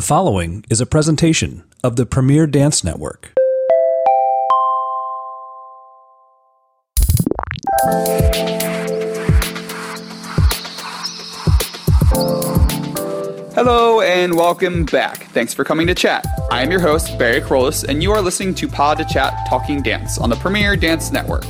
The following is a presentation of the Premier Dance Network. Hello and welcome back. Thanks for coming to chat. I am your host, Barry Kerollis, and you are listening to Pod de Chat Talking Dance on the Premier Dance Network.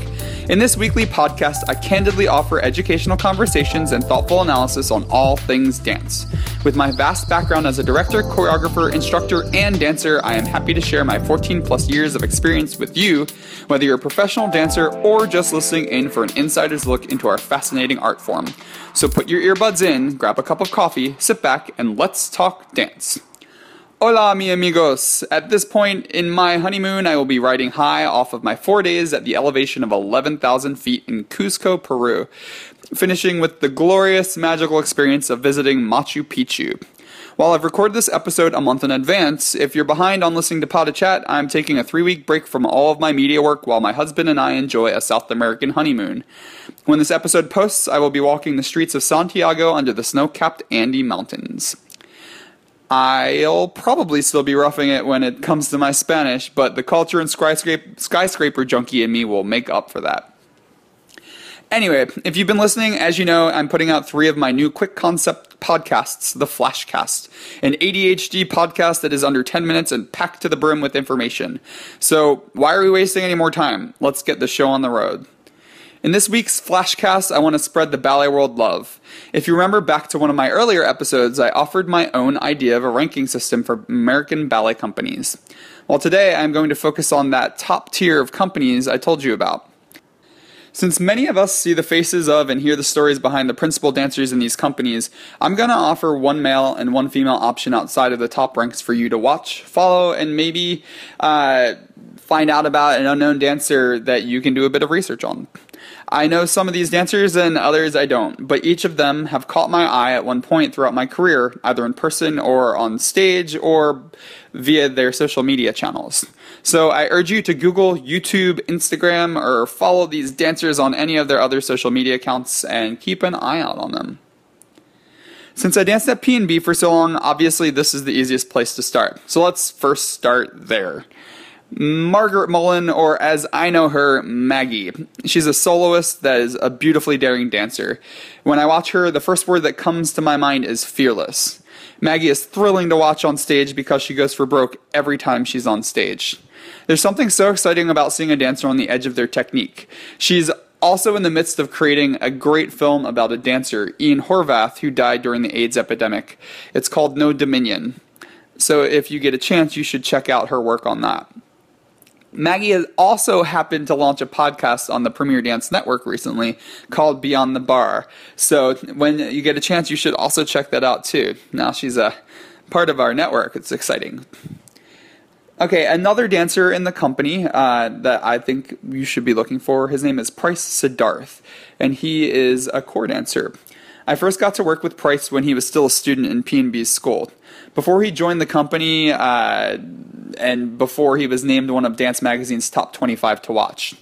In this weekly podcast, I candidly offer educational conversations and thoughtful analysis on all things dance. With my vast background as a director, choreographer, instructor, and dancer, I am happy to share my 14 plus years of experience with you, whether you're a professional dancer or just listening in for an insider's look into our fascinating art form. So put your earbuds in, grab a cup of coffee, sit back, and let's talk dance. Hola, mi amigos. At this point in my honeymoon, I will be riding high off of my four days at the elevation of 11,000 feet in Cusco, Peru, finishing with the glorious, magical experience of visiting Machu Picchu. While I've recorded this episode a month in advance, if you're behind on listening to Pod Chat, I'm taking a three week break from all of my media work while my husband and I enjoy a South American honeymoon. When this episode posts, I will be walking the streets of Santiago under the snow capped Andes Mountains. I'll probably still be roughing it when it comes to my Spanish, but the culture and skyscraper, skyscraper junkie in me will make up for that. Anyway, if you've been listening, as you know, I'm putting out three of my new quick concept podcasts The Flashcast, an ADHD podcast that is under 10 minutes and packed to the brim with information. So, why are we wasting any more time? Let's get the show on the road. In this week's Flashcast, I want to spread the ballet world love. If you remember back to one of my earlier episodes, I offered my own idea of a ranking system for American ballet companies. Well, today I'm going to focus on that top tier of companies I told you about. Since many of us see the faces of and hear the stories behind the principal dancers in these companies, I'm going to offer one male and one female option outside of the top ranks for you to watch, follow, and maybe uh, find out about an unknown dancer that you can do a bit of research on. I know some of these dancers and others I don't, but each of them have caught my eye at one point throughout my career, either in person or on stage or via their social media channels. So I urge you to Google, YouTube, Instagram, or follow these dancers on any of their other social media accounts and keep an eye out on them. Since I danced at P&B for so long, obviously this is the easiest place to start. So let's first start there. Margaret Mullen, or as I know her, Maggie. She's a soloist that is a beautifully daring dancer. When I watch her, the first word that comes to my mind is fearless. Maggie is thrilling to watch on stage because she goes for broke every time she's on stage. There's something so exciting about seeing a dancer on the edge of their technique. She's also in the midst of creating a great film about a dancer, Ian Horvath, who died during the AIDS epidemic. It's called No Dominion. So if you get a chance, you should check out her work on that. Maggie has also happened to launch a podcast on the Premier Dance Network recently called Beyond the Bar. So when you get a chance, you should also check that out too. Now she's a part of our network. It's exciting. Okay, another dancer in the company uh, that I think you should be looking for. His name is Price Suddarth, and he is a corps dancer. I first got to work with Price when he was still a student in P&B's school. Before he joined the company, uh, and before he was named one of Dance Magazine's top 25 to watch.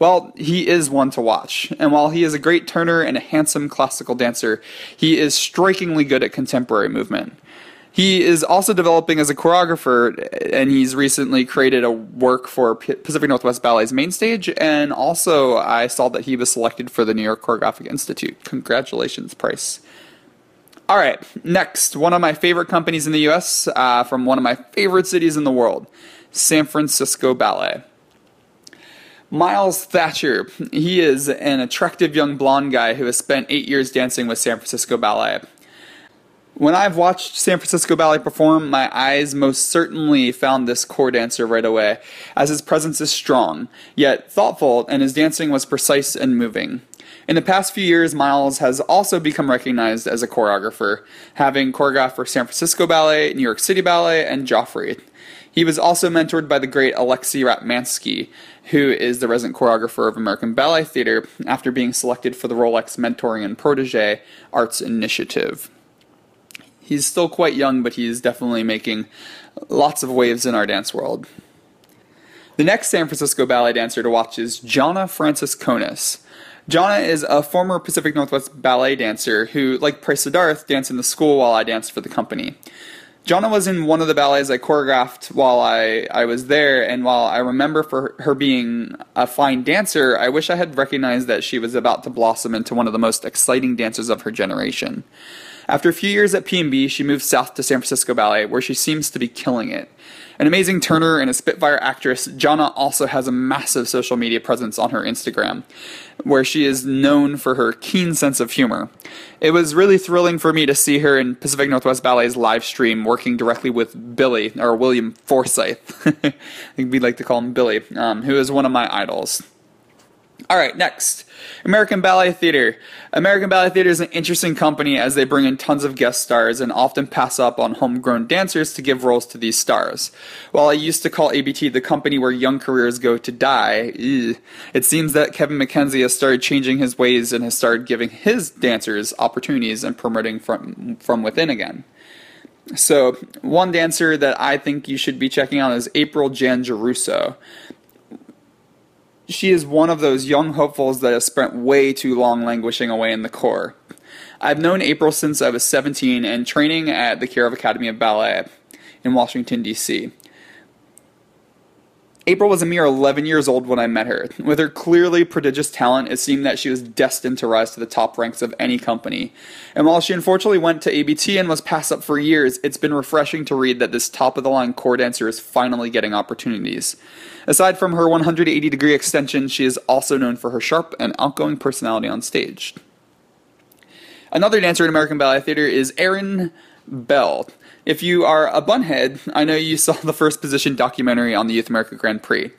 Well, he is one to watch, and while he is a great turner and a handsome classical dancer, he is strikingly good at contemporary movement. He is also developing as a choreographer, and he's recently created a work for Pacific Northwest Ballet's main stage. And also, I saw that he was selected for the New York Choreographic Institute. Congratulations, Price. All right, next, one of my favorite companies in the US uh, from one of my favorite cities in the world San Francisco Ballet. Miles Thatcher, he is an attractive young blonde guy who has spent eight years dancing with San Francisco Ballet. When I've watched San Francisco Ballet perform, my eyes most certainly found this corps dancer right away, as his presence is strong, yet thoughtful, and his dancing was precise and moving. In the past few years, Miles has also become recognized as a choreographer, having choreographed for San Francisco Ballet, New York City Ballet, and Joffrey. He was also mentored by the great Alexei Ratmansky, who is the resident choreographer of American Ballet Theater, after being selected for the Rolex Mentoring and Protege Arts Initiative. He's still quite young, but he's definitely making lots of waves in our dance world. The next San Francisco ballet dancer to watch is Jahna Frantziskonis. Jahna is a former Pacific Northwest ballet dancer who, like Price Suddarth, danced in the school while I danced for the company. Jahna was in one of the ballets I choreographed while I, I was there, and while I remember for her being a fine dancer, I wish I had recognized that she was about to blossom into one of the most exciting dancers of her generation. After a few years at PNB, she moved south to San Francisco Ballet, where she seems to be killing it. An amazing turner and a Spitfire actress, Jahna also has a massive social media presence on her Instagram, where she is known for her keen sense of humor. It was really thrilling for me to see her in Pacific Northwest Ballet's live stream working directly with Billy, or William Forsythe. I think we'd like to call him Billy, um, who is one of my idols. All right, next. American Ballet Theater. American Ballet Theater is an interesting company as they bring in tons of guest stars and often pass up on homegrown dancers to give roles to these stars. While I used to call ABT the company where young careers go to die, it seems that Kevin McKenzie has started changing his ways and has started giving his dancers opportunities and promoting from, from within again. So, one dancer that I think you should be checking out is April Giangeruso she is one of those young hopefuls that have spent way too long languishing away in the Corps. I've known April since I was 17 and training at the Kirov Academy of Ballet in Washington, D.C. April was a mere 11 years old when I met her. With her clearly prodigious talent, it seemed that she was destined to rise to the top ranks of any company. And while she unfortunately went to ABT and was passed up for years, it's been refreshing to read that this top of the line corps dancer is finally getting opportunities. Aside from her 180 degree extension, she is also known for her sharp and outgoing personality on stage. Another dancer in American Ballet Theater is Aaron Bell. If you are a bunhead, I know you saw the first position documentary on the Youth America Grand Prix.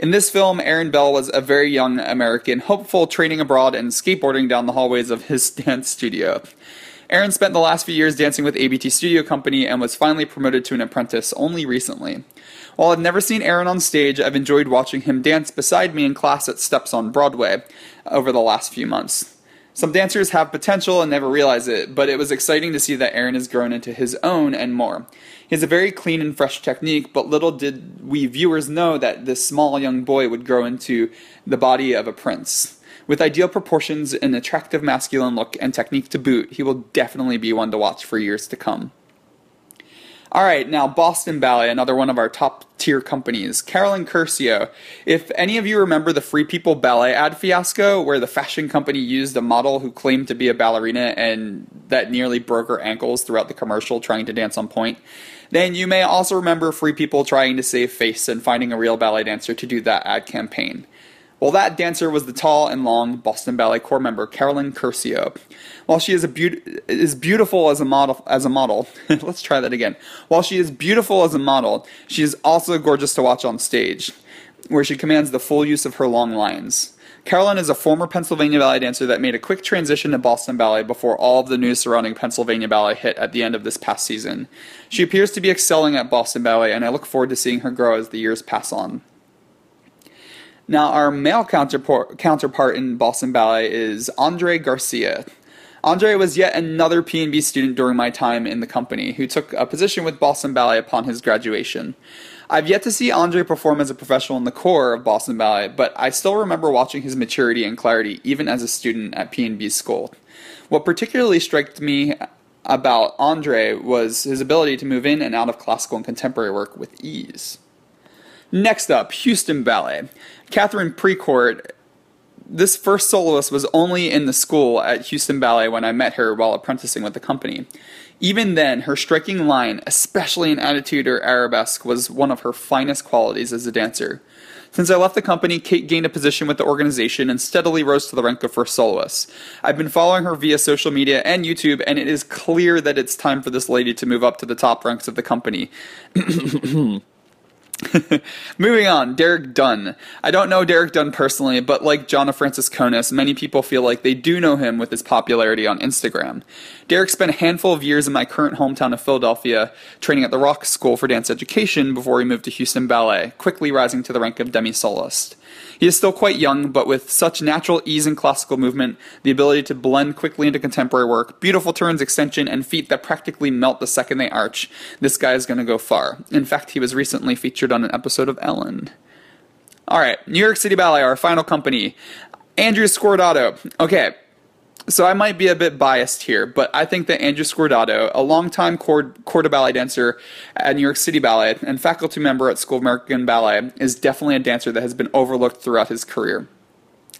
In this film, Aaron Bell was a very young American hopeful training abroad and skateboarding down the hallways of his dance studio. Aaron spent the last few years dancing with ABT Studio Company and was finally promoted to an apprentice only recently. While I've never seen Aaron on stage, I've enjoyed watching him dance beside me in class at Steps on Broadway over the last few months. Some dancers have potential and never realize it, but it was exciting to see that Aaron has grown into his own and more. He has a very clean and fresh technique, but little did we viewers know that this small young boy would grow into the body of a prince. With ideal proportions, an attractive masculine look, and technique to boot, he will definitely be one to watch for years to come. All right, now Boston Ballet, another one of our top tier companies. Caralin Curcio. If any of you remember the Free People Ballet ad fiasco, where the fashion company used a model who claimed to be a ballerina and that nearly broke her ankles throughout the commercial trying to dance on pointe, then you may also remember Free People trying to save face and finding a real ballet dancer to do that ad campaign. Well, that dancer was the tall and long Boston Ballet Corps member Caralin Curcio. While she is be- is beautiful as a model, as a model, let's try that again. While she is beautiful as a model, she is also gorgeous to watch on stage, where she commands the full use of her long lines. Caralin is a former Pennsylvania ballet dancer that made a quick transition to Boston Ballet before all of the news surrounding Pennsylvania Ballet hit at the end of this past season. She appears to be excelling at Boston Ballet, and I look forward to seeing her grow as the years pass on. Now, our male counterpart, counterpart in Boston Ballet is Andre Garcia. Andre was yet another PNB student during my time in the company who took a position with Boston Ballet upon his graduation. I've yet to see Andre perform as a professional in the Corps of Boston Ballet, but I still remember watching his maturity and clarity even as a student at PNB school. What particularly struck me about Andre was his ability to move in and out of classical and contemporary work with ease. Next up, Houston Ballet. Catherine Precourt. This first soloist was only in the school at Houston Ballet when I met her while apprenticing with the company. Even then, her striking line, especially in attitude or arabesque, was one of her finest qualities as a dancer. Since I left the company, Kate gained a position with the organization and steadily rose to the rank of first soloist. I've been following her via social media and YouTube, and it is clear that it's time for this lady to move up to the top ranks of the company. Moving on, Derek Dunn. I don't know Derek Dunn personally, but like Jahna Frantziskonis, many people feel like they do know him with his popularity on Instagram. Derek spent a handful of years in my current hometown of Philadelphia, training at the Rock School for Dance Education before he moved to Houston Ballet, quickly rising to the rank of demi soloist. He is still quite young, but with such natural ease in classical movement, the ability to blend quickly into contemporary work, beautiful turns, extension, and feet that practically melt the second they arch, this guy is going to go far. In fact, he was recently featured on an episode of Ellen. All right, New York City Ballet, our final company. Andrew Scordato. Okay, So I might be a bit biased here, but I think that Andrew Scordato, a longtime corps de ballet dancer at New York City Ballet and faculty member at School of American Ballet, is definitely a dancer that has been overlooked throughout his career.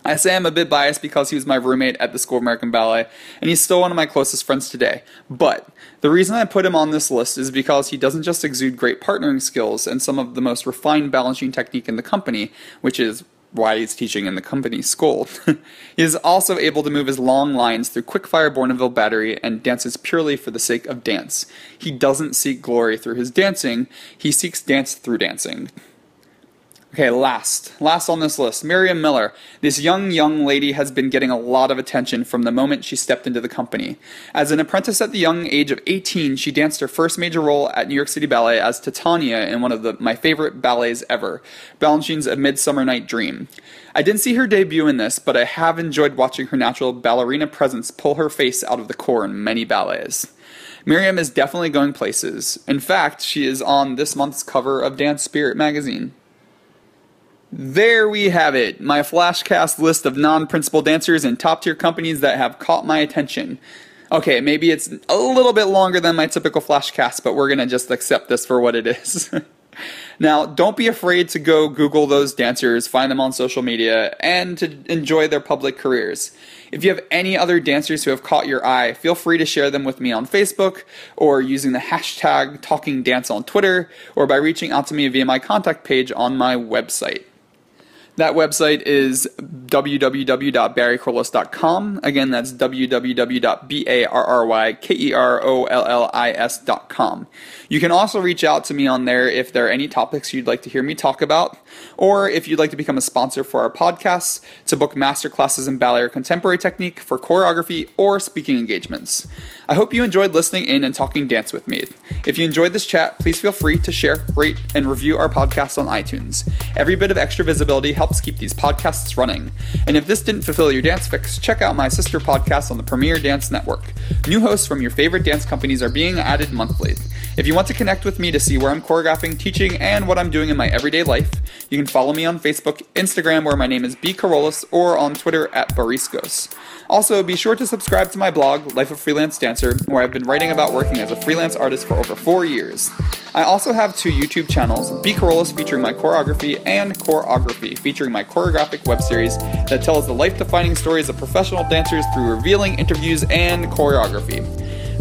I say I'm a bit biased because he was my roommate at the School of American Ballet, and he's still one of my closest friends today. But the reason I put him on this list is because he doesn't just exude great partnering skills and some of the most refined balancing technique in the company, which is why he's teaching in the company school. he is also able to move his long lines through quickfire Bournonville battery and dances purely for the sake of dance. He doesn't seek glory through his dancing, he seeks dance through dancing. Okay, last. Last on this list, Miriam Miller. This young, young lady has been getting a lot of attention from the moment she stepped into the company. As an apprentice at the young age of 18, she danced her first major role at New York City Ballet as Titania in one of the, my favorite ballets ever, Balanchine's A Midsummer Night Dream. I didn't see her debut in this, but I have enjoyed watching her natural ballerina presence pull her face out of the corps in many ballets. Miriam is definitely going places. In fact, she is on this month's cover of Dance Spirit magazine. There we have it, my flashcast list of non principal dancers and top tier companies that have caught my attention. Okay, maybe it's a little bit longer than my typical flashcast, but we're gonna just accept this for what it is. now, don't be afraid to go Google those dancers, find them on social media, and to enjoy their public careers. If you have any other dancers who have caught your eye, feel free to share them with me on Facebook or using the hashtag Talking Dance on Twitter or by reaching out to me via my contact page on my website. That website is www.barrykerollis.com. Again, that's www.barrykerollis.com. You can also reach out to me on there if there are any topics you'd like to hear me talk about, or if you'd like to become a sponsor for our podcasts, to book masterclasses in ballet or contemporary technique for choreography or speaking engagements. I hope you enjoyed listening in and talking dance with me. If you enjoyed this chat, please feel free to share, rate, and review our podcast on iTunes. Every bit of extra visibility helps keep these podcasts running. And if this didn't fulfill your dance fix, check out my sister podcast on the Premier Dance Network. New hosts from your favorite dance companies are being added monthly. If you want to connect with me to see where I'm choreographing, teaching, and what I'm doing in my everyday life, you can follow me on Facebook, Instagram, where my name is B. Kerollis, or on Twitter at Bariscos. Also, be sure to subscribe to my blog, Life of Freelance Dancer, where I've been writing about working as a freelance artist for over four years. I also have two YouTube channels, B. Kerollis featuring my choreography and Choreography featuring my choreographic web series that tells the life-defining stories of professional dancers through revealing interviews and choreography.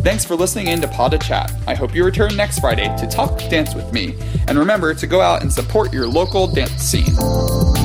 Thanks for listening in to Pod Chat. I hope you return next Friday to talk dance with me. And remember to go out and support your local dance scene.